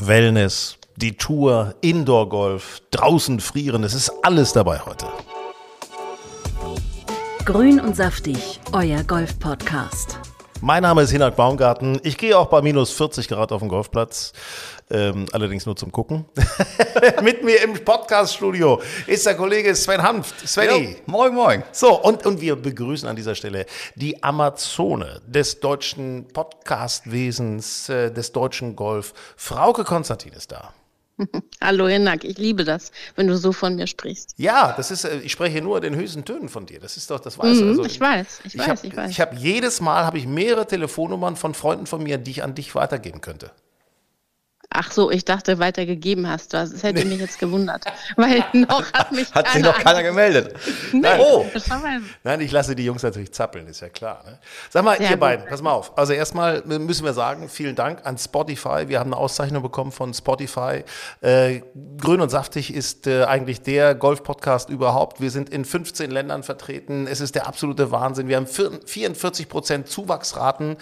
Wellness, die Tour, Indoor-Golf, draußen frieren, es ist alles dabei heute. Grün und saftig, euer Golf-Podcast. Mein Name ist Hinak Baumgarten. Ich gehe auch bei minus 40 Grad auf den Golfplatz. Ähm, allerdings nur zum Gucken. Mit mir im Podcast-Studio ist der Kollege Sven Hanft. Svenny. moin, moin. So, und, und wir begrüßen an dieser Stelle die Amazone des deutschen Podcastwesens, äh, des deutschen Golf. Frauke Konstantin ist da. Hallo Hinak, ich liebe das, wenn du so von mir sprichst. Ja, das ist, äh, ich spreche nur den höchsten Tönen von dir. Das ist doch, das weißt Mhm, also, ich weiß, ich weiß, hab, ich weiß. Ich habe jedes Mal habe ich mehrere Telefonnummern von Freunden von mir, die ich an dich weitergeben könnte. Ach so, ich dachte, weitergegeben hast du. Das hätte mich jetzt gewundert, weil noch hat mich Hat sich keiner noch keiner gemeldet. Nein, Oh. Nein, ich lasse die Jungs natürlich zappeln, ist ja klar. Ne? Sag mal, Sehr ihr gut. beiden, pass mal auf. Also erstmal müssen wir sagen, vielen Dank an Spotify. Wir haben eine Auszeichnung bekommen von Spotify. Äh, Grün und Saftig ist äh, eigentlich der Golf-Podcast überhaupt. Wir sind in 15 Ländern vertreten. Es ist der absolute Wahnsinn. Wir haben vier- 44 Prozent Zuwachsraten.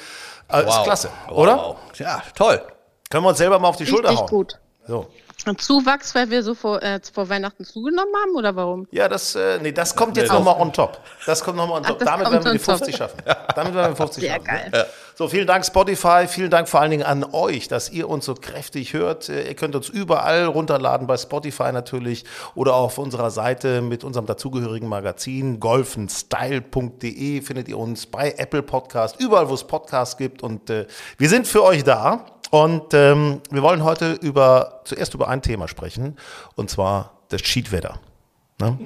Äh, Ist klasse, oder? Wow. Ja, toll. Können wir uns selber mal auf die Schulter Richtig hauen? gut. So. Und Zuwachs, weil wir so vor, äh, vor Weihnachten zugenommen haben oder warum? Ja, das, äh, nee, das kommt jetzt Nee, nochmal on top. Das kommt nochmal on Ach, top. das Damit werden wir die on top. 50 schaffen. Damit werden wir 50 Sehr schaffen. geil. Ne? So, vielen Dank Spotify, vielen Dank vor allen Dingen an euch, dass ihr uns so kräftig hört. Äh, Ihr könnt uns überall runterladen, bei Spotify natürlich oder auch auf unserer Seite mit unserem dazugehörigen Magazin golfenstyle.de findet ihr uns bei Apple Podcast, überall wo es Podcasts gibt und äh, wir sind für euch da. Und ähm, wir wollen heute über, zuerst über ein Thema sprechen, und zwar das Schiedwetter. Ne?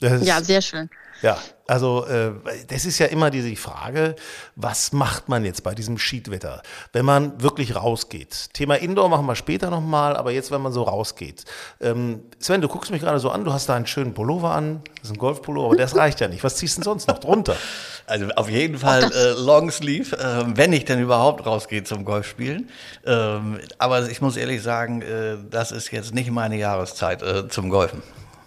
Das ist- Ja, sehr schön. ja, also äh, das ist ja immer diese Frage, was macht man jetzt bei diesem Schiedwetter, wenn man wirklich rausgeht? Thema Indoor machen wir später nochmal, aber jetzt, wenn man so rausgeht. Ähm, Sven, du guckst mich gerade so an, du hast da einen schönen Pullover an, das ist ein Golfpullover, aber das reicht ja nicht. Was ziehst du denn sonst noch drunter? Also auf jeden Fall äh, Longsleeve, äh, wenn ich denn überhaupt rausgehe zum Golfspielen. Ähm, aber ich muss ehrlich sagen, äh, das ist jetzt nicht meine Jahreszeit äh, zum Golfen.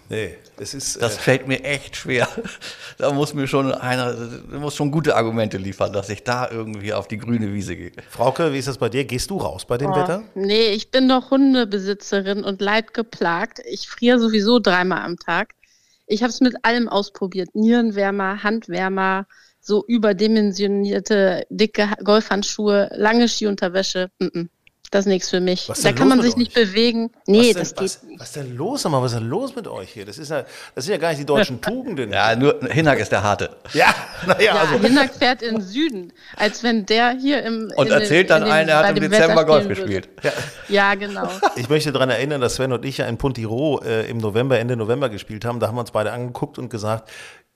Nee, das ist... Das äh, fällt mir echt schwer. Da muss mir schon einer, da muss schon gute Argumente liefern, dass ich da irgendwie auf die grüne Wiese gehe. Frauke, wie ist das bei dir? Gehst du raus bei dem Oh, Wetter? nee, ich bin doch Hundebesitzerin und leidgeplagt. Ich friere sowieso dreimal am Tag. Ich habe es mit allem ausprobiert. Nierenwärmer, Handwärmer, so überdimensionierte, dicke Ha- Golfhandschuhe, lange Skiunterwäsche. Mm -mm. Das ist nichts für mich. Was Da kann man sich nicht euch? bewegen. Was Nee, denn, das was, geht nicht. was ist denn los? Mal, was ist denn los mit euch hier? Das, ist ja, das sind ja gar nicht die deutschen Tugenden. Ja, nur Hinak ist der Harte. ja naja, Ja, also... Hinak fährt in den Süden, als wenn der hier im Und in den- erzählt dann allen, er hat im Dezember Golf gespielt. Ja, genau. Ich möchte daran erinnern, dass Sven und ich ja in Puntiro äh, im November, Ende November gespielt haben. Da haben wir uns beide angeguckt und gesagt,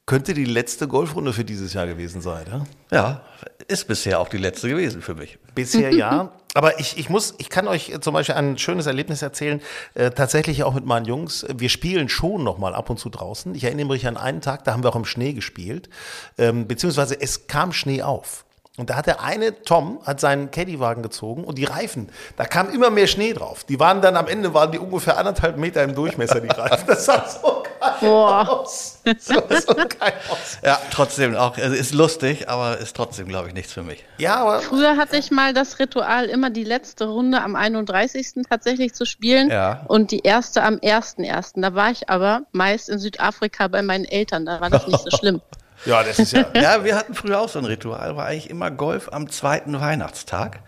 könnte die letzte Golfrunde für dieses Jahr gewesen sein. Ja? Ja, ist bisher auch die letzte gewesen für mich. Bisher ja. Aber ich, ich muss, ich kann euch zum Beispiel ein schönes Erlebnis erzählen, äh, tatsächlich auch mit meinen Jungs. Wir spielen schon noch mal ab und zu draußen. Ich erinnere mich an einen Tag, da haben wir auch im Schnee gespielt, ähm, beziehungsweise es kam Schnee auf. Und da hat der eine, Tom, hat seinen Caddywagen gezogen und die Reifen, da kam immer mehr Schnee drauf. Die waren dann am Ende, waren die ungefähr anderthalb Meter im Durchmesser, die Reifen. Das sah so geil Boah. aus. So, so geil aus. Ja, trotzdem auch, also ist lustig, aber ist trotzdem, glaube ich, nichts für mich. Ja, aber Früher hatte ich mal das Ritual, immer die letzte Runde am 31. tatsächlich zu spielen Ja. und die erste am 1.1. Da war ich aber meist in Südafrika bei meinen Eltern, da war das nicht so schlimm. ja, das ist ja. Ja, wir hatten früher auch so ein Ritual, war eigentlich immer Golf am zweiten Weihnachtstag.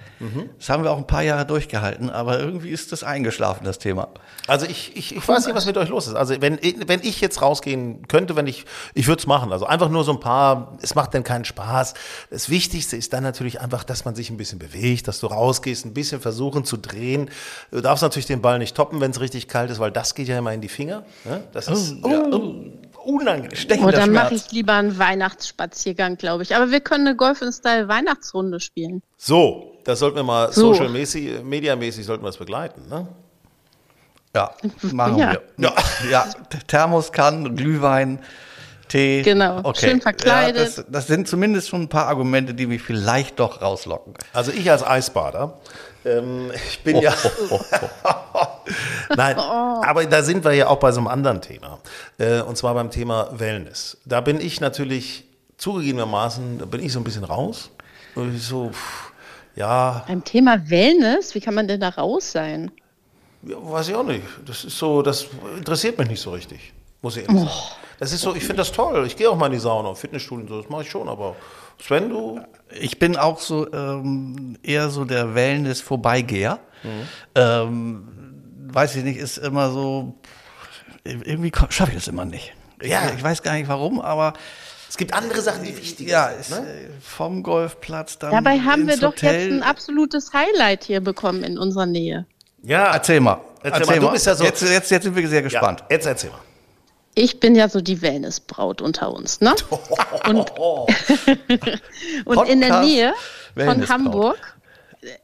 Das haben wir auch ein paar Jahre durchgehalten, aber irgendwie ist das eingeschlafen, das Thema. Also ich, ich, ich weiß nicht, was mit euch los ist. Also wenn, wenn ich jetzt rausgehen könnte, wenn ich, ich würde es machen. Also einfach nur so ein paar, es macht denn keinen Spaß. Das Wichtigste ist dann natürlich einfach, dass man sich ein bisschen bewegt, dass du rausgehst, ein bisschen versuchen zu drehen. Du darfst natürlich den Ball nicht toppen, wenn es richtig kalt ist, weil das geht ja immer in die Finger. ne? Das ist, ja, oh, unangenehm. Oh, dann mache ich lieber einen Weihnachtsspaziergang, glaube ich. Aber wir können eine Golf in Style Weihnachtsrunde spielen. So, das sollten wir mal So. social mäßig, mediamäßig sollten wir es begleiten, ne? Ja, machen Ja. wir. Ja. ja, Thermoskanne, Glühwein, Tee. Genau, schön verkleidet. Ja, das, das sind zumindest schon ein paar Argumente, die mich vielleicht doch rauslocken. Also ich als Eisbader, ähm, ich bin ja. Nein, aber da sind wir ja auch bei so einem anderen Thema. Äh, und zwar beim Thema Wellness. Da bin ich natürlich zugegebenermaßen, da bin ich so ein bisschen raus. Und ich so, pff, ja, Beim Thema Wellness, wie kann man denn da raus sein? ja, weiß ich auch nicht. Das ist so, das interessiert mich nicht so richtig, muss ich ehrlich sagen. Das ist so, ich finde das toll. Ich gehe auch mal in die Sauna, Fitnessstudio und so, das mache ich schon, aber Sven, du? Ich bin auch so ähm, eher so der Wellness-Vorbeigeher. Mhm. Ähm, weiß ich nicht, ist immer so, irgendwie schaffe ich das immer nicht. Ich, Ja. ich weiß gar nicht warum, aber Es gibt andere Sachen, die wichtig ja, sind. ist, Ne? äh, vom Golfplatz dann Dabei haben wir doch Hotel. jetzt ein absolutes Highlight hier bekommen in unserer Nähe. Ja, Erzähl mal. Erzähl mal, du bist ja so- jetzt, jetzt, jetzt sind wir sehr gespannt. Ja, jetzt erzähl mal. Ich bin ja so die Wellnessbraut unter uns, ne? Und, und in der Nähe von. Hamburg,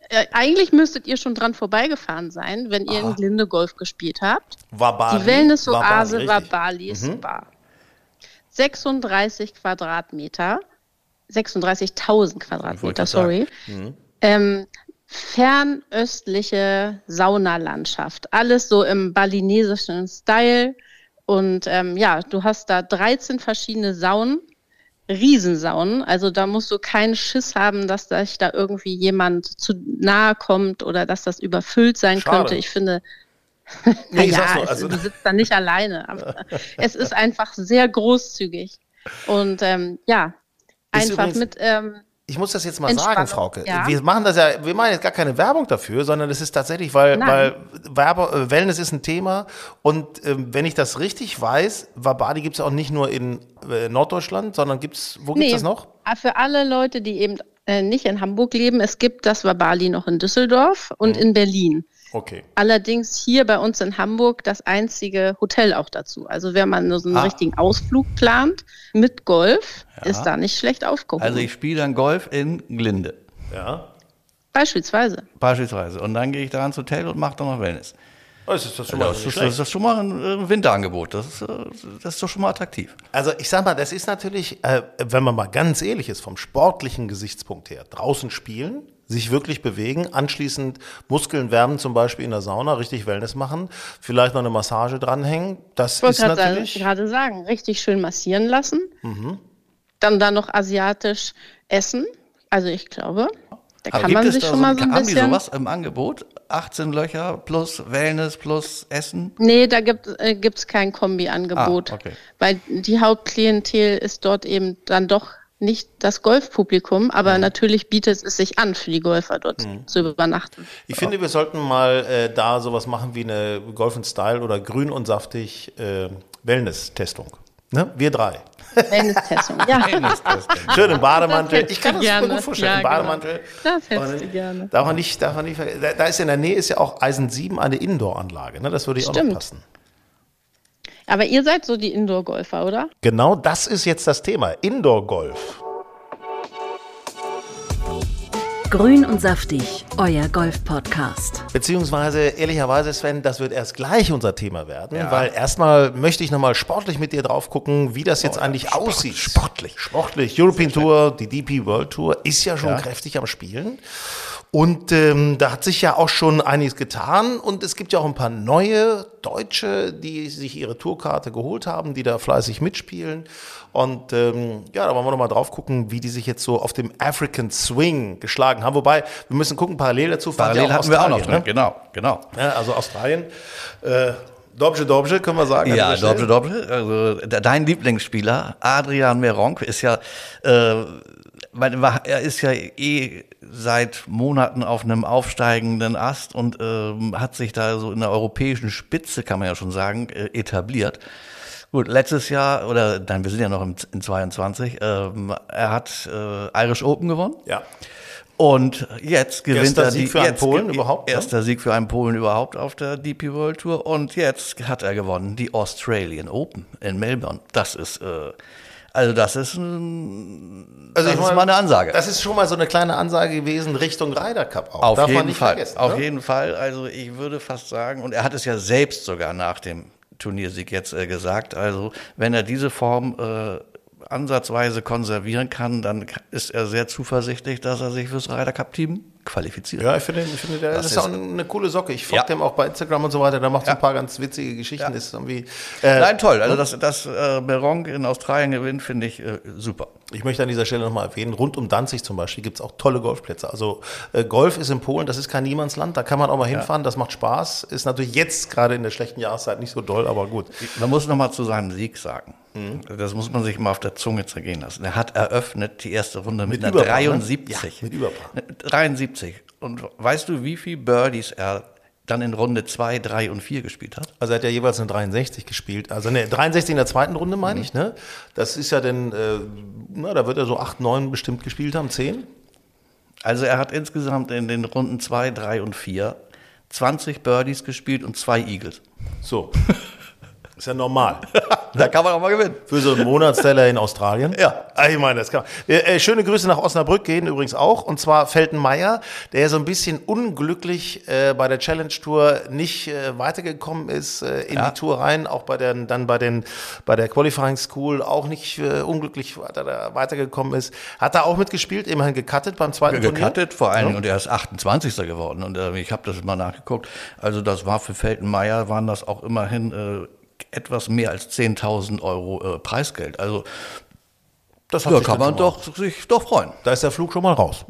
äh, eigentlich müsstet ihr schon dran vorbeigefahren sein, wenn ihr in Glinde Golf gespielt habt. War Bali. Die Wellness-Oase Bali, war. Mhm. Balis Spa. 36 Quadratmeter, 36.000 Quadratmeter, sorry. Mhm. Ähm, fernöstliche Saunalandschaft. Alles so im balinesischen Style. Und ähm, ja, du hast da 13 verschiedene Saunen, Riesensaunen. Also da musst du keinen Schiss haben, dass sich da irgendwie jemand zu nahe kommt oder dass das überfüllt sein Schade. könnte. Ich finde, Nee, nur, es, also- du sitzt da nicht alleine. Aber es ist einfach sehr großzügig. Und ähm, ja, Ist einfach mit. Ähm, Ich muss das jetzt mal sagen, Frauke. ja. Wir machen das ja, wir machen jetzt gar keine Werbung dafür, sondern es ist tatsächlich, weil, Nein. weil Werbe, äh, Wellness ist ein Thema. Und ähm, wenn ich das richtig weiß, Wabadi gibt es auch nicht nur in äh, Norddeutschland, sondern gibt's, wo gibt's das noch? äh, Für alle Leute, die eben äh, nicht in Hamburg leben, es gibt das Wabali noch in Düsseldorf und Mhm. in Berlin. Okay. Allerdings hier bei uns in Hamburg das einzige Hotel auch dazu. Also wenn man nur so einen Ah. richtigen Ausflug plant mit Golf, ist da nicht schlecht aufgehoben. Also ich spiele dann Golf in Glinde Ja. Beispielsweise. beispielsweise. Und dann gehe ich da ins Hotel und mache dann noch Wellness. Das ist das schon mal Das ist, das ist schon mal ein äh, Winterangebot. Das ist, äh, das ist doch schon mal attraktiv. Also ich sag mal, das ist natürlich, äh, wenn man mal ganz ehrlich ist, vom sportlichen Gesichtspunkt her, draußen spielen, sich wirklich bewegen, anschließend Muskeln wärmen, zum Beispiel in der Sauna, richtig Wellness machen, vielleicht noch eine Massage dranhängen, das Ich ist gerade sagen, natürlich... gerade sagen, richtig schön massieren lassen. Mhm. Dann da noch asiatisch essen. Also ich glaube, da Aber kann man sich da schon mal so ein haben die bisschen. sowas im Angebot? 18 Löcher plus Wellness plus Essen? Nee, da gibt es äh, gibt's kein Kombi-Angebot. Ah, okay. Weil die Hauptklientel ist dort eben dann doch nicht das Golfpublikum, aber natürlich bietet es sich an, für die Golfer dort Mhm. zu übernachten. Ich finde, wir sollten mal äh, da sowas machen wie eine Golf and Style oder grün und saftig äh, Wellness-Testung. Ne? Wir drei. Wellness-Testung. ja, Schön im Bademantel. Ich kann das mir gerne. gut vorstellen. Ja, genau. Bademantel. Das hättest du gerne. Darf man nicht, darf man nicht, ver- da, da ist in der Nähe ist ja auch Eisen 7 eine Indoor-Anlage. Ne? Das würde ich auch noch Stimmt. passen. aber ihr seid so die Indoor-Golfer, oder? Genau das ist jetzt das Thema. Indoor-Golf. Grün und saftig, euer Golf-Podcast. Beziehungsweise, ehrlicherweise, Sven, das wird erst gleich unser Thema werden, weil erstmal möchte ich nochmal sportlich mit dir drauf gucken, wie das jetzt eigentlich aussieht. Sportlich. Sportlich. European Tour, die DP World Tour ist ja schon kräftig am Spielen. Und ähm, da hat sich ja auch schon einiges getan. Und es gibt ja auch ein paar neue Deutsche, die sich ihre Tourkarte geholt haben, die da fleißig mitspielen. Und ähm, ja, da wollen wir nochmal drauf gucken, wie die sich jetzt so auf dem African Swing geschlagen haben. Wobei, wir müssen gucken, parallel dazu Parallel hatten wir auch noch Australien, drin. Genau, genau. ja, also Australien. Äh, Dobje Dobje, können wir sagen. Ja, Stelle. Doppel. Also de- dein Lieblingsspieler, Adrian Meronk, ist ja, äh, er ist ja eh seit Monaten auf einem aufsteigenden Ast und ähm, hat sich da so in der europäischen Spitze, kann man ja schon sagen, äh, etabliert. Gut, letztes Jahr, oder nein, wir sind ja noch im, in 22, ähm, er hat äh, Irish Open gewonnen. Ja. Und jetzt gewinnt Erster er Sieg die für einen Polen überhaupt, ne? Erster Sieg für einen Polen überhaupt auf der DP World Tour. Und jetzt hat er gewonnen die Australian Open in Melbourne. Das ist, äh, also das ist, ein, Also das ich ist mal eine Ansage. Das ist schon mal so eine kleine Ansage gewesen Richtung Ryder Cup auch. Auf Darf jeden Fall. Auf ne? jeden Fall. Also ich würde fast sagen, und er hat es ja selbst sogar nach dem Turniersieg jetzt äh, gesagt, also wenn er diese Form äh, ansatzweise konservieren kann, dann ist er sehr zuversichtlich, dass er sich fürs Ryder Cup Team qualifiziert. Ja, ich finde, ich finde der Das ist, ist- auch eine coole Socke. Ich folge Ja. dem auch bei Instagram und so weiter. Da macht so ein Ja. paar ganz witzige Geschichten. Ist irgendwie, äh, Nein, toll. Also dass, dass äh, Meronk in Australien gewinnt, finde ich äh, super. Ich möchte an dieser Stelle nochmal erwähnen, rund um Danzig zum Beispiel gibt es auch tolle Golfplätze. Also äh, Golf ist in Polen, das ist kein Niemandsland, da kann man auch mal hinfahren, das macht Spaß. Ist natürlich jetzt gerade in der schlechten Jahreszeit nicht so doll, aber gut. Man muss noch mal zu seinem Sieg sagen. Mhm. Das muss man sich mal auf der Zunge zergehen lassen. Er hat eröffnet die erste Runde mit, Mit einer Überpaar, ne? 73. Ja, mit Überpaar. 73. Und weißt du, wie viele Birdies er dann in Runde 2, 3 und 4 gespielt hat? Also er hat ja jeweils eine 63 gespielt. Also ne, 63 in der zweiten Runde, meine ich. Ne? Das ist ja dann, äh, na, da wird er so 8, 9 bestimmt gespielt haben, 10. Also er hat insgesamt in den Runden 2, 3 und 4 20 Birdies gespielt und zwei Eagles. So. ist ja normal. Da kann man auch mal gewinnen. Für so einen Monatsteller in Australien? Ja. Ah, Ich meine, das kann man. Äh, äh, schöne Grüße nach Osnabrück gehen übrigens auch. Und zwar Feltenmeier, der so ein bisschen unglücklich äh, bei der Challenge Tour nicht äh, weitergekommen ist äh, in Ja. die Tour rein. Auch bei den, dann bei, den, bei der Qualifying School auch nicht äh, unglücklich weiter, weitergekommen ist. Hat er auch mitgespielt, immerhin gecuttet beim zweiten Turnier. Gecuttet vor allen Dingen und er ist 28. geworden und äh, ich habe das mal nachgeguckt. Also das war für Feltenmeier waren das auch immerhin etwas mehr als 10.000 Euro äh, Preisgeld. Also Das da sich kann man doch sich doch freuen. Da ist der Flug schon mal raus.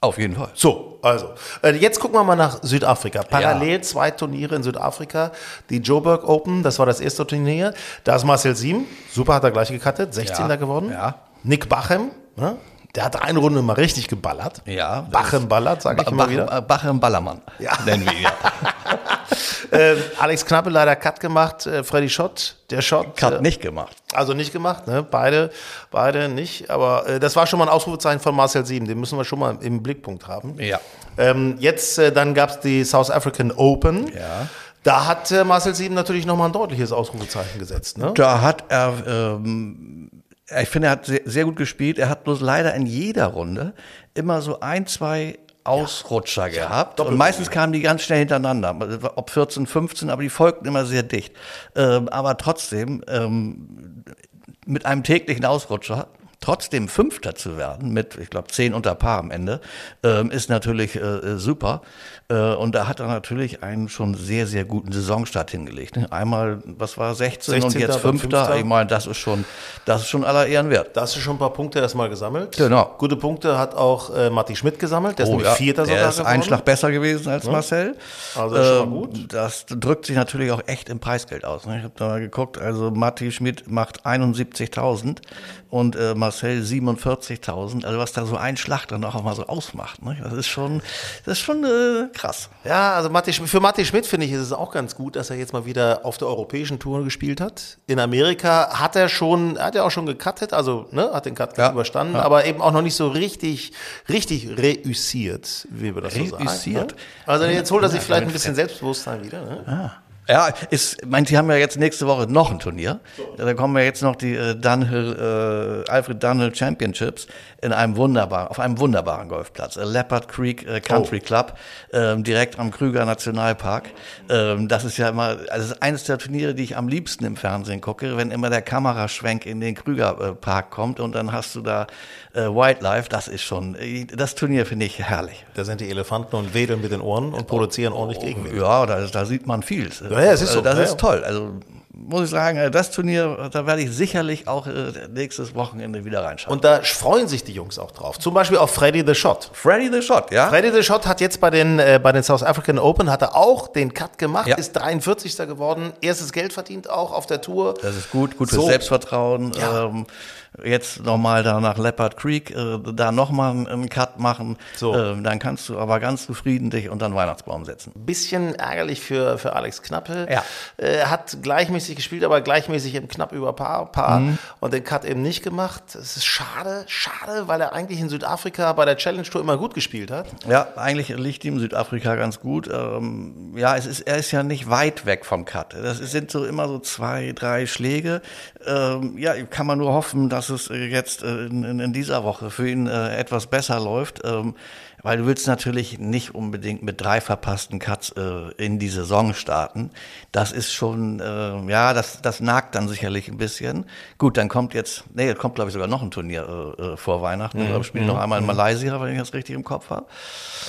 Auf jeden Fall. So, also, äh, jetzt gucken wir mal nach Südafrika. Parallel zwei Turniere in Südafrika. Die Joburg Open, das war das erste Turnier. Da ist Marcel Sieben, super hat er gleich gecuttet, 16. Ja, geworden. ja. Nick Bachem, ne? Der hat eine Runde mal richtig geballert. Ja, Bachem ballert, sage ich immer Bach, wieder. äh, Bachem Ballermann Ja. nennen wir ihn. Ähm, Alex Knappe leider Cut gemacht, äh, Freddy Schott, der Schott. Cut äh, nicht gemacht. Also nicht gemacht, ne? Beide, beide nicht. Aber äh, das war schon mal ein Ausrufezeichen von Marcel Sieben. Den müssen wir schon mal im Blickpunkt haben. Ja. Ähm, jetzt, äh, dann gab es die South African Open. Ja. Da hat äh, Marcel Sieben natürlich nochmal ein deutliches Ausrufezeichen gesetzt. Ne? Da hat er, ähm, ich finde, er hat sehr, sehr gut gespielt. Er hat bloß leider in jeder Runde immer so ein, zwei Ausrutscher gehabt. Und meistens kamen die ganz schnell hintereinander. Ob 14, 15, aber die folgten immer sehr dicht. Ähm, aber trotzdem, ähm, mit einem täglichen Ausrutscher trotzdem Fünfter zu werden, mit, ich glaube, zehn unter Paar am Ende, ähm, ist natürlich äh, super. Äh, und da hat er natürlich einen schon sehr, sehr guten Saisonstart hingelegt. Ne? Einmal, was war, 16 und 16. jetzt dann Fünfter. Ich meine, das ist schon, das ist schon aller Ehren wert. Da hast du schon ein paar Punkte erstmal gesammelt. Genau. Gute Punkte hat auch äh, Matti Schmidt gesammelt. Der ist nämlich Vierter sogar der ist geworden. ein Schlag besser gewesen als Marcel. Also ist schon mal Ähm, gut. Das drückt sich natürlich auch echt im Preisgeld aus. Ne? Ich habe da mal geguckt, also Matti Schmidt macht 71.000 und äh, Marcel 47.000. Also was da so ein Schlag dann auch mal so ausmacht. Ne? Das ist schon, das ist schon äh, krass. Ja, also Matti, für Matti Schmidt finde ich, ist es auch ganz gut, dass er jetzt mal wieder auf der europäischen Tour gespielt hat. In Amerika hat er schon, hat er auch schon gecuttet, also ne, hat den Cut Ja, überstanden, aber eben auch noch nicht so richtig, richtig reüssiert, wie wir das so sagen. Reüssiert? Ne? Also jetzt holt er sich Ja, vielleicht ein bisschen Selbstbewusstsein wieder. Ne? Ja, ist, meint, die haben ja jetzt nächste Woche noch ein Turnier. Da kommen ja jetzt noch die äh, Dunhill, äh, Alfred Dunhill Championships in einem wunderbaren, auf einem wunderbaren Golfplatz. Äh, Leopard Creek äh, Country Oh. Club, ähm, direkt am Krüger Nationalpark. Ähm, das ist ja immer, also das ist eines der Turniere, die ich am liebsten im Fernsehen gucke, wenn immer der Kameraschwenk in den Krüger äh, Park kommt und dann hast du da äh, Wildlife. Das ist schon, das Turnier finde ich herrlich. Da sind die Elefanten und wedeln mit den Ohren und produzieren ordentlich Gegenwind. Ja, da, da sieht man viel. Ja, ja, es ist Also so. Das Ja, ist toll. Also muss ich sagen, äh, das Turnier, da werde ich sicherlich auch äh, nächstes Wochenende wieder reinschauen. Und da freuen sich die Jungs auch drauf. Zum Beispiel auf Freddy the Shot. Freddy the Shot, ja? Freddy the Shot hat jetzt bei den, äh, bei den South African Open hat er auch den Cut gemacht, Ja. ist 43. geworden, erstes Geld verdient auch auf der Tour. Das ist gut, gut fürs So. Selbstvertrauen. Ja. Ähm, jetzt nochmal da nach Leopard Creek, äh, da nochmal einen Cut machen. So. Äh, dann kannst du aber ganz zufrieden dich unter den Weihnachtsbaum setzen. Bisschen ärgerlich für, für Alex Knappe. Ja. Äh, hat gleichmäßig gespielt, aber gleichmäßig eben knapp über Paar, Paar Mhm. und den Cut eben nicht gemacht. Es ist schade, schade, weil er eigentlich in Südafrika bei der Challenge Tour immer gut gespielt hat. Ja, eigentlich liegt ihm Südafrika ganz gut. Ähm, ja, es ist, er ist ja nicht weit weg vom Cut. Das sind so immer so zwei, drei Schläge. Ähm, ja, kann man nur hoffen, dass es äh, jetzt äh, in, in, in dieser Woche für ihn äh, etwas besser läuft. Ähm, weil du willst natürlich nicht unbedingt mit drei verpassten Cuts äh, in die Saison starten. Das ist schon, äh, ja, das, das nagt dann sicherlich ein bisschen. Gut, dann kommt jetzt, nee, kommt glaube ich sogar noch ein Turnier äh, vor Weihnachten. Ich glaube, spielen noch einmal in Malaysia, wenn ich das richtig im Kopf habe.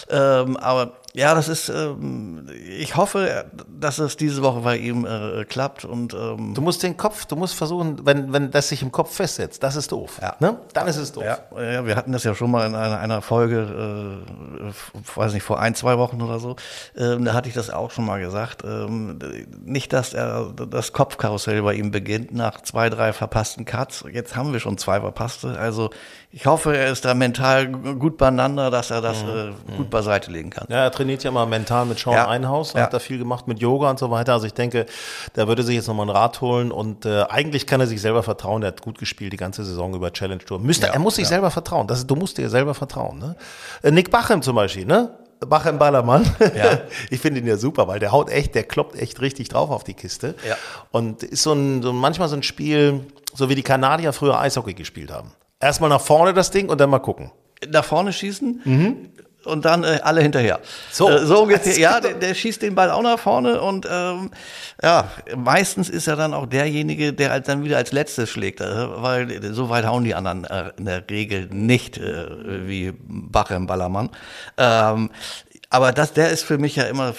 Ähm, aber ja, das ist, ähm, ich hoffe, dass es diese Woche bei ihm äh, klappt und ähm, Du musst den Kopf, du musst versuchen, wenn, wenn das sich im Kopf festsetzt, das ist doof. Ja. Ne? Dann ist es doof. Ja, ja, wir hatten das ja schon mal in einer, einer Folge, äh, weiß nicht, vor ein, zwei Wochen oder so. Ähm, da hatte ich das auch schon mal gesagt. Ähm, nicht, dass er das Kopfkarussell bei ihm beginnt nach zwei, drei verpassten Cuts. Jetzt haben wir schon zwei verpasste. Also ich hoffe, er ist da mental gut beieinander, dass er das äh, gut beiseite legen kann. Ja, trainiert ja mal mental mit Sean Ja. Einhaus, Ja. hat da viel gemacht mit Yoga und so weiter. Also ich denke, da würde sich jetzt nochmal ein Rad holen und äh, eigentlich kann er sich selber vertrauen. Er hat gut gespielt die ganze Saison über Challenge Tour. Müsste, Ja, er muss sich selber vertrauen. Das, du musst dir selber vertrauen. Ne? Äh, Nick Bachem zum Beispiel, ne? Bachem Ballermann. Ja. ich finde ihn ja super, weil der haut echt, der kloppt echt richtig drauf auf die Kiste. Ja. Und ist so ein, so ein, manchmal so ein Spiel, so wie die Kanadier früher Eishockey gespielt haben. Erstmal nach vorne das Ding und dann mal gucken. nach vorne schießen und dann äh, alle hinterher. So. äh, so ungefähr. Ja, der, der schießt den Ball auch nach vorne und ähm, ja, meistens ist er dann auch derjenige, der halt dann wieder als letztes schlägt, äh, weil so weit hauen die anderen äh, in der Regel nicht äh, wie Bache im Ballermann. Ähm, aber das, der ist für mich ja immer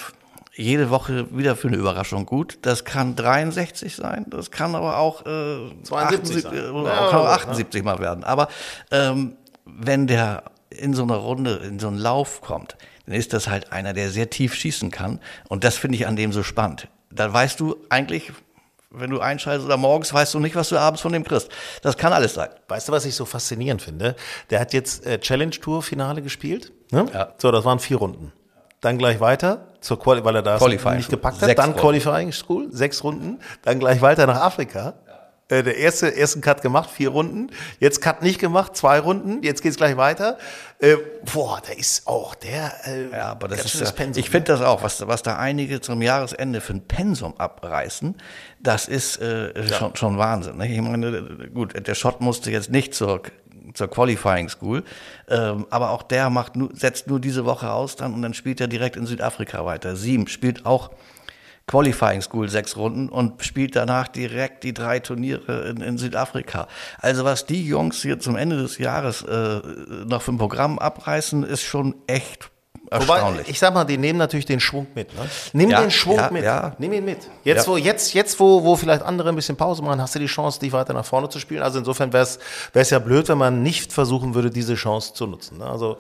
jede Woche wieder für eine Überraschung gut. Das kann 63 sein, das kann aber auch äh, 72 sein. äh, Ja, kann auch ja. 78 mal werden. Aber ähm, wenn der in so eine Runde, in so einen Lauf kommt, dann ist das halt einer, der sehr tief schießen kann. Und das finde ich an dem so spannend. Da weißt du eigentlich, wenn du einschaltest oder morgens, weißt du nicht, was du abends von dem kriegst. Das kann alles sein. Weißt du, was ich so faszinierend finde? Der hat jetzt äh, Challenge Tour Finale gespielt. Ne? Ja. So, das waren vier Runden. Dann gleich weiter zur Quali weil er da nicht gepackt hat. Sechs dann Runden. Qualifying School, sechs Runden. Dann gleich weiter nach Afrika. Äh, der erste, ersten Cut gemacht, vier Runden. Jetzt Cut nicht gemacht, zwei Runden. Jetzt geht's gleich weiter. Äh, boah, der ist auch der. Äh, Ja, aber das ist ja, Pensum, ich finde das auch, was, was da einige zum Jahresende für ein Pensum abreißen, das ist äh, schon, schon Wahnsinn. Ne? Ich meine, gut, der Schott musste jetzt nicht zur, zur Qualifying School, ähm, aber auch der macht nur, setzt nur diese Woche aus dann und dann spielt er direkt in Südafrika weiter. Siem spielt auch Qualifying School sechs Runden und spielt danach direkt die drei Turniere in, in Südafrika. Also was die Jungs hier zum Ende des Jahres äh, noch für ein Programm abreißen, ist schon echt Wobei, erstaunlich. ich sag mal, die nehmen natürlich den Schwung mit. Ne? Nimm Ja, den Schwung ja, mit. ja. Nimm ihn mit. Jetzt, wo, jetzt, jetzt wo, wo vielleicht andere ein bisschen Pause machen, hast du die Chance, dich weiter nach vorne zu spielen. Also insofern wäre es ja blöd, wenn man nicht versuchen würde, diese Chance zu nutzen. Ne? Also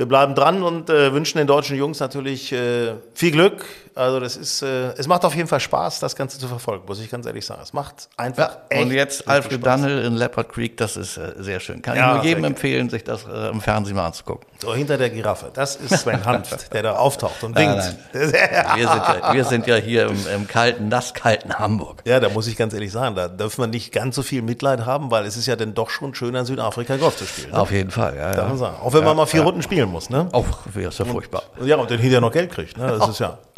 wir bleiben dran und äh, wünschen den deutschen Jungs natürlich äh, viel Glück. Also das ist, äh, es macht auf jeden Fall Spaß, das Ganze zu verfolgen, muss ich ganz ehrlich sagen. Es macht einfach echt und jetzt Alfred Spaß. Dunnel in Leopard Creek, das ist äh, sehr schön. Kann Ja, ich nur jedem empfehlen, sich das äh, im Fernsehen mal anzugucken. So hinter der Giraffe. Das ist Sven Hanft, der da auftaucht und winkt. Nein, Wir sind ja, wir sind ja hier im, im kalten, nasskalten Hamburg. Ja, da muss ich ganz ehrlich sagen, da dürfen wir nicht ganz so viel Mitleid haben, weil es ist ja dann doch schon schön, in Südafrika Golf zu spielen. Ne? Auf jeden Fall, ja. Ja. Auch wenn man mal vier Runden spielen muss, ne? Auch wäre es ja furchtbar. Ja, und dann hinterher noch Geld kriegt, ne? Das ist ja.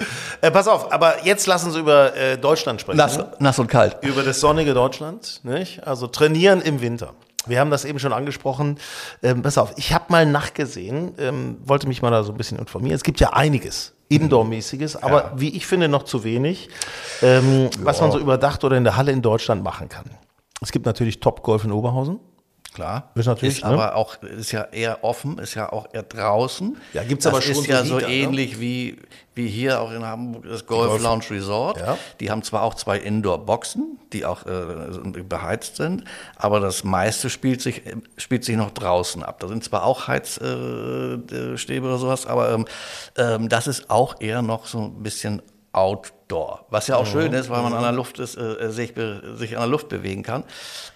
Äh, pass auf, aber jetzt lassen Sie über äh, Deutschland sprechen. Nass, nass und kalt. Über das sonnige Deutschland, nicht? Also trainieren im Winter. Wir haben das eben schon angesprochen. Ähm, pass auf, ich habe mal nachgesehen, ähm, wollte mich mal da so ein bisschen informieren. Es gibt ja einiges Indoor-mäßiges, aber wie ich finde noch zu wenig, ähm, was man so überdacht oder in der Halle in Deutschland machen kann. Es gibt natürlich Top-Golf in Oberhausen. Klar. Ist natürlich, Ist ne? aber auch, ist ja eher offen, ist ja auch eher draußen. Ja, gibt's das aber schon ist so ja so Liga, ne? ähnlich wie, wie hier auch in Hamburg das Golf, Golf- Lounge Resort. Ja. Die haben zwar auch zwei Indoor-Boxen, die auch äh, beheizt sind, aber das meiste spielt sich, spielt sich noch draußen ab. Da sind zwar auch Heizstäbe äh, Stäbe oder sowas, aber ähm, ähm, das ist auch eher noch so ein bisschen Outdoor, was ja auch schön ist, weil man an der Luft ist, äh, sich, sich an der Luft bewegen kann.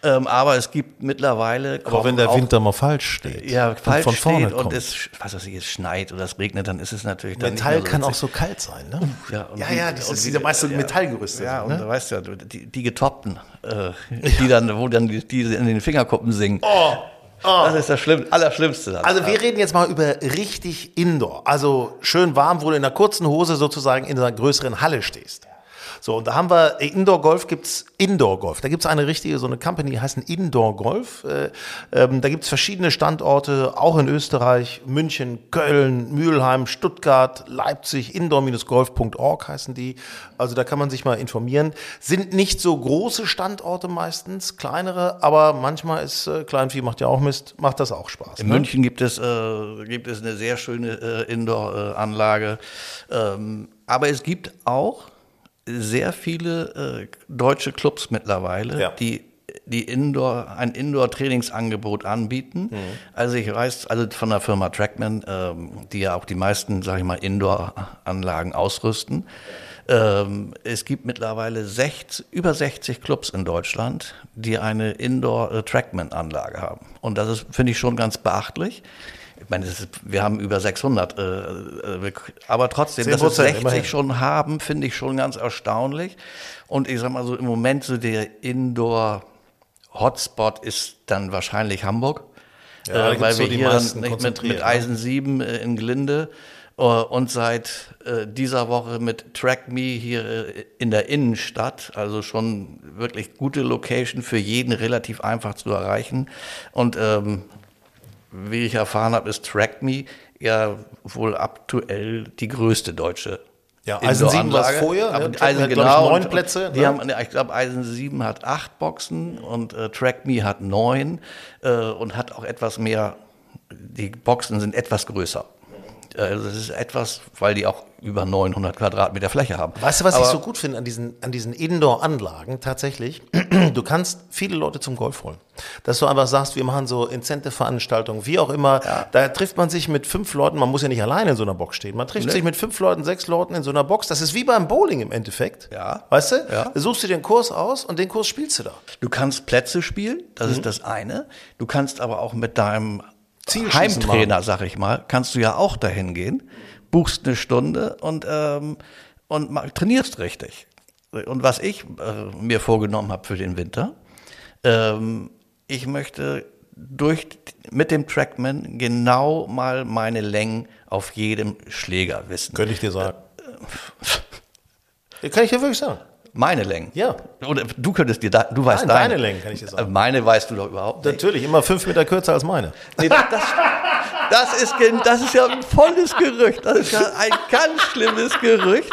Ähm, aber es gibt mittlerweile. Aber wenn der auch, Winter mal falsch steht. ja, und falsch von vorne steht und kommt. es, was weiß ich, es schneit oder es regnet, dann ist es natürlich dann Metall mehr kann so auch so kalt sein, ne? Ja, und ja, ja, das und ist die- diese meiste ja. Metallgerüste. Ja, und ne? du weißt ja, du- die, die Getoppten, äh, die dann, wo dann die, die in den Fingerkuppen singen. Das ist das Schlimm, Allerschlimmste. Dann. Oh, Also wir reden jetzt mal über richtig Indoor. Also schön warm, wo du in einer kurzen Hose sozusagen in einer größeren Halle stehst. So, und da haben wir, äh, Indoor Golf gibt's Indoor Golf. Da gibt's eine richtige, so eine Company, die heißt Indoor Golf. Äh, ähm, da gibt's verschiedene Standorte, auch in Österreich, München, Köln, Mülheim, Stuttgart, Leipzig, indoor-golf.org heißen die. Also da kann man sich mal informieren. Sind nicht so große Standorte meistens, kleinere, aber manchmal ist äh, Kleinvieh macht ja auch Mist, macht das auch Spaß. In ne? München gibt es, äh, gibt es eine sehr schöne äh, Indoor-Anlage. Ähm, aber es gibt auch sehr viele äh, deutsche Clubs mittlerweile, Ja. die die Indoor, ein Indoor-Trainingsangebot anbieten. Mhm. Also ich weiß, also von der Firma Trackman, ähm, die ja auch die meisten, sage ich mal, Indoor-Anlagen ausrüsten. Ähm, es gibt mittlerweile 60, über 60 Clubs in Deutschland, die eine Indoor-Trackman-Anlage haben. Und das ist, finde ich, schon ganz beachtlich. Ich meine, ist, wir haben über 600, äh, äh, aber trotzdem, dass es 10%, 60 immerhin. schon haben, finde ich schon ganz erstaunlich. Und ich sag mal so, im Moment so der Indoor-Hotspot ist dann wahrscheinlich Hamburg. Ja, äh, weil so wir die hier nicht mit, mit ne? Eisen 7 äh, in Glinde äh, und seit äh, dieser Woche mit TrackMe hier äh, in der Innenstadt, also schon wirklich gute Location für jeden relativ einfach zu erreichen. Und ähm, wie ich erfahren habe, ist TrackMe ja wohl aktuell die größte deutsche Ja, Eisen 7 war's Indoor-Anlage. vorher, Aber ne? Eisen hat, glaub ich, genau. neun Plätze, Die ne? haben, ich glaube, Eisen 7 hat acht Boxen und äh, TrackMe hat neun äh, und hat auch etwas mehr, die Boxen sind etwas größer. Also das ist etwas, weil die auch über 900 Quadratmeter Fläche haben. Weißt du, was ich Aber- so gut finde an diesen, an diesen Indoor-Anlagen tatsächlich? Du kannst viele Leute zum Golf holen. Dass du einfach sagst, wir machen so Incentive-Veranstaltungen, wie auch immer. Da trifft man sich mit fünf Leuten, man muss ja nicht alleine in so einer Box stehen. Man trifft sich mit fünf Leuten, sechs Leuten in so einer Box. Das ist wie beim Bowling im Endeffekt. Ja. Weißt du? Ja. Da suchst du dir einen Kurs aus und den Kurs spielst du da. Du kannst Plätze spielen, das Mhm. ist das eine. Du kannst aber auch mit deinem Heimtrainer, sag ich mal, kannst du ja auch dahin gehen, buchst eine Stunde und, ähm, und trainierst richtig. Und was ich äh, mir vorgenommen habe für den Winter, ähm, ich möchte durch, mit dem Trackman genau mal meine Längen auf jedem Schläger wissen. Könnte ich dir sagen. Ja, Kann ich dir wirklich sagen. Meine Längen. Ja. Oder du könntest dir, da, du weißt Nein, deine. deine Längen, kann ich dir sagen. Meine weißt du doch überhaupt nicht. Natürlich, immer fünf Meter kürzer als meine. Nee, das, das, ist, gen- das ist ja ein volles Gerücht. Das ist ja ein ganz schlimmes Gerücht.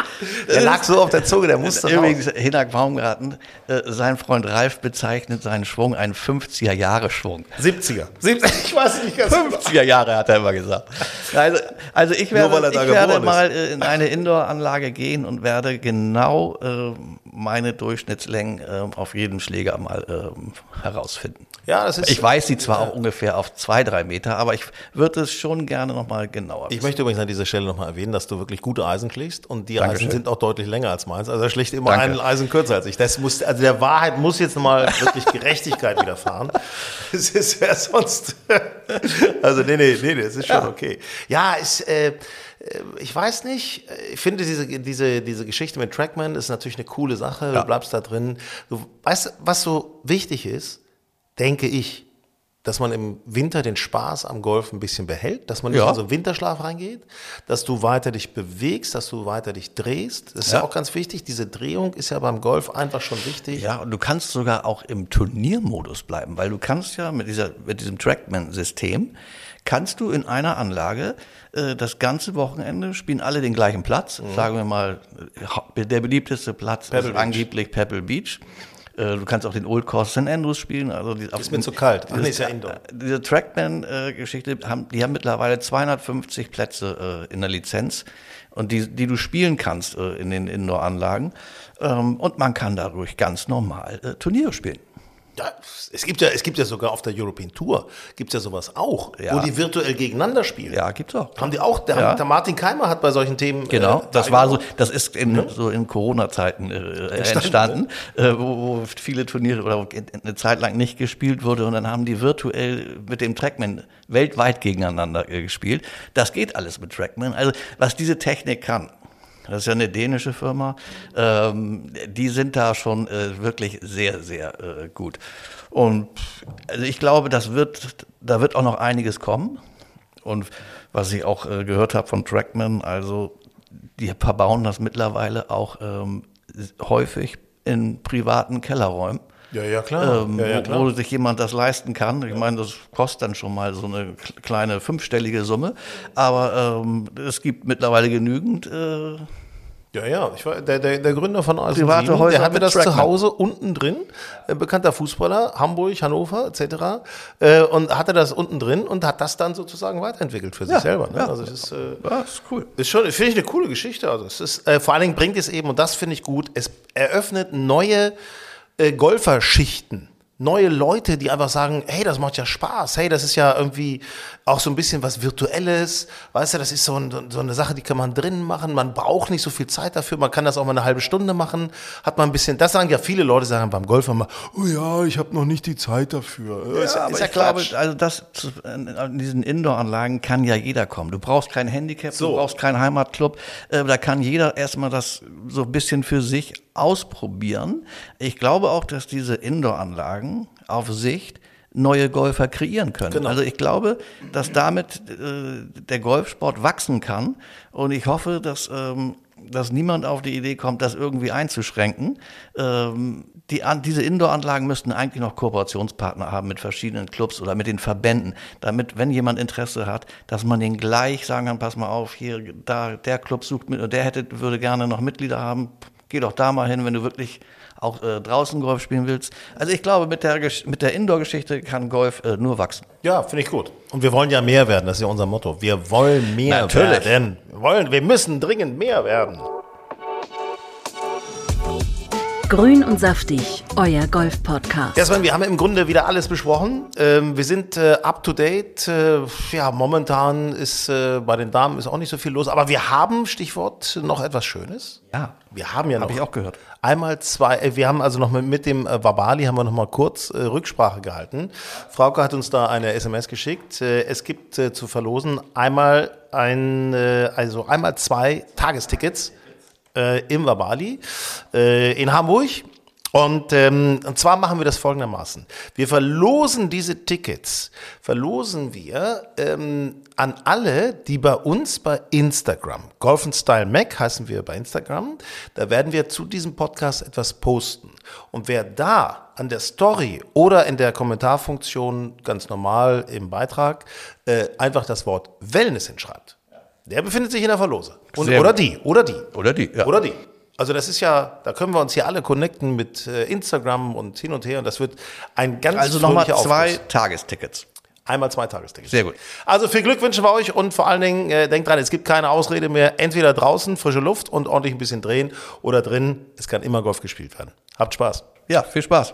Der lag so auf der Zunge, der musste. Übrigens, Hinak Baumgarten, äh, sein Freund Ralf bezeichnet seinen Schwung einen 50er-Jahre-Schwung. 70er. 70 ich weiß nicht ganz genau. 50er Jahre hat er immer gesagt. Also, also ich werde, er ich werde ist. mal äh, in eine Indoor-Anlage gehen und werde genau äh, meine Durchschnittslängen äh, auf jedem Schläger mal äh, herausfinden. Ja, das ist. Ich weiß sie zwar auch ungefähr auf zwei, drei Meter, aber ich würde es schon gerne noch mal genauer Ich wissen. möchte übrigens an dieser Stelle nochmal erwähnen, dass du wirklich gute Eisen schlägst und die Dankeschön. Eisen sind auch deutlich länger als meins. Also er schlägt immer Danke. einen Eisen kürzer als ich. Das muss, also der Wahrheit muss jetzt nochmal wirklich Gerechtigkeit widerfahren. Es ist ja sonst. Also nee, nee, nee, das ist schon okay. Ja, ist, äh, äh, ich weiß nicht. Ich finde diese, diese, diese Geschichte mit Trackman ist natürlich eine coole Sache. Du bleibst da drin. Du weißt, was so wichtig ist, denke ich, dass man im Winter den Spaß am Golf ein bisschen behält, dass man nicht Ja. in so einen Winterschlaf reingeht, dass du weiter dich bewegst, dass du weiter dich drehst. Das ist ja, Ja. auch ganz wichtig. Diese Drehung ist ja beim Golf einfach schon wichtig. Ja, und du kannst sogar auch im Turniermodus bleiben, weil du kannst ja mit, dieser, mit diesem Trackman-System, kannst du in einer Anlage äh, das ganze Wochenende spielen alle den gleichen Platz. Sagen wir mal, äh, der beliebteste Platz Pebble ist Beach. angeblich Pebble Beach. Äh, Du kannst auch den Old Course St. Andrews spielen. Also die, Ist mir zu kalt. Ach nee, ist ja Indoor. Diese Trackman-Geschichte, haben, die haben mittlerweile 250 Plätze äh, in der Lizenz und die, die du spielen kannst äh, in den Indoor-Anlagen. Ähm, und man kann dadurch ganz normal äh, Turniere spielen. Ja, es gibt ja, es gibt ja sogar auf der European Tour gibt's ja sowas auch, Ja. wo die virtuell gegeneinander spielen. Ja, gibt's auch. Haben die auch, der, Ja. der Martin Keimer hat bei solchen Themen. Genau, äh, das war so, das ist in, so in Corona-Zeiten äh, entstanden, äh, wo, wo viele Turniere oder wo eine Zeit lang nicht gespielt wurde und dann haben die virtuell mit dem Trackman weltweit gegeneinander äh, gespielt. Das geht alles mit Trackman. Also was diese Technik kann, das ist ja eine dänische Firma, ähm, die sind da schon äh, wirklich sehr, sehr äh, gut. Und also ich glaube, das wird, da wird auch noch einiges kommen. Und was ich auch äh, gehört habe von Trackman, also die verbauen das mittlerweile auch ähm, häufig in privaten Kellerräumen. Ja, ja, klar. Ähm, ja, ja, wo, klar. wo sich jemand das leisten kann. Ich meine, das kostet dann schon mal so eine kleine fünfstellige Summe. Aber ähm, es gibt mittlerweile genügend. Äh, Ja, ja, ich war, der, der, der Gründer von Eisen Private 7, Häuser der hatte mit das zu. Hause unten drin, äh, bekannter Fußballer, Hamburg, Hannover etc. Äh, und hatte das unten drin und hat das dann sozusagen weiterentwickelt für sich Ja, selber. Ne? ja. Also es ist, äh, ja, ist cool. ist schon, finde ich eine coole Geschichte. Also es ist, äh, vor allen Dingen bringt es eben, und das finde ich gut, es eröffnet neue äh, Golferschichten. Neue Leute, die einfach sagen, hey, das macht ja Spaß, hey, das ist ja irgendwie auch so ein bisschen was Virtuelles, weißt du, das ist so, ein, so eine Sache, die kann man drin machen, man braucht nicht so viel Zeit dafür, man kann das auch mal eine halbe Stunde machen, hat man ein bisschen, das sagen ja viele Leute, sagen beim Golf immer, oh ja, ich habe noch nicht die Zeit dafür. ist, Ja, aber ist ja ich glaube, Quatsch. also das an diesen Indoor-Anlagen kann ja jeder kommen. Du brauchst kein Handicap, So. du brauchst keinen Heimatclub. Äh, da kann jeder erstmal das so ein bisschen für sich ausprobieren. Ich glaube auch, dass diese Indoor-Anlagen auf Sicht neue Golfer kreieren können. Genau. Also ich glaube, dass damit äh, der Golfsport wachsen kann und ich hoffe, dass ähm, dass niemand auf die Idee kommt, das irgendwie einzuschränken. Ähm, die, an, diese Indoor-Anlagen müssten eigentlich noch Kooperationspartner haben mit verschiedenen Clubs oder mit den Verbänden, damit, wenn jemand Interesse hat, dass man den gleich sagen kann, pass mal auf, hier, da, der Club sucht mit, der hätte, würde gerne noch Mitglieder haben, geh doch da mal hin, wenn du wirklich auch äh, draußen Golf spielen willst. Also ich glaube, mit der, mit der Indoor-Geschichte kann Golf äh, nur wachsen. Ja, finde ich gut. Und wir wollen ja mehr werden, das ist ja unser Motto. Wir wollen mehr Natürlich. werden. Wollen, wir müssen dringend mehr werden. Grün und saftig, euer Golf-Podcast. Ja, Sven, wir haben im Grunde wieder alles besprochen. Ähm, wir sind äh, up to date. Äh, ja, momentan ist äh, bei den Damen ist auch nicht so viel los, aber wir haben, Stichwort, noch etwas Schönes. Ja, Wir haben ja noch habe ich auch gehört. einmal zwei, äh, wir haben also noch mit, mit dem äh, Wabali haben wir noch mal kurz äh, Rücksprache gehalten. Frauke hat uns da eine SMS geschickt. Äh, es gibt äh, zu verlosen einmal ein, äh, also einmal zwei Tagestickets äh, im Wabali äh, in Hamburg. Und, ähm, und zwar machen wir das folgendermaßen. Wir verlosen diese Tickets, verlosen wir ähm, an alle, die bei uns bei Instagram, Golf Style Mac heißen wir bei Instagram, da werden wir zu diesem Podcast etwas posten. Und wer da an der Story oder in der Kommentarfunktion ganz normal im Beitrag äh, einfach das Wort Wellness hinschreibt, der befindet sich in der Verlose. Und, Sehr oder gut. die, oder die. Oder die, ja. Oder die. Also das ist ja, da können wir uns hier alle connecten mit äh, Instagram und hin und her und das wird ein ganz Also nochmal zwei. Tagestickets. Einmal zwei Tagestickets. Sehr gut. Also viel Glück wünschen wir euch und vor allen Dingen äh, denkt dran, es gibt keine Ausrede mehr. Entweder draußen, frische Luft und ordentlich ein bisschen drehen oder drin. Es kann immer Golf gespielt werden. Habt Spaß. Ja, viel Spaß.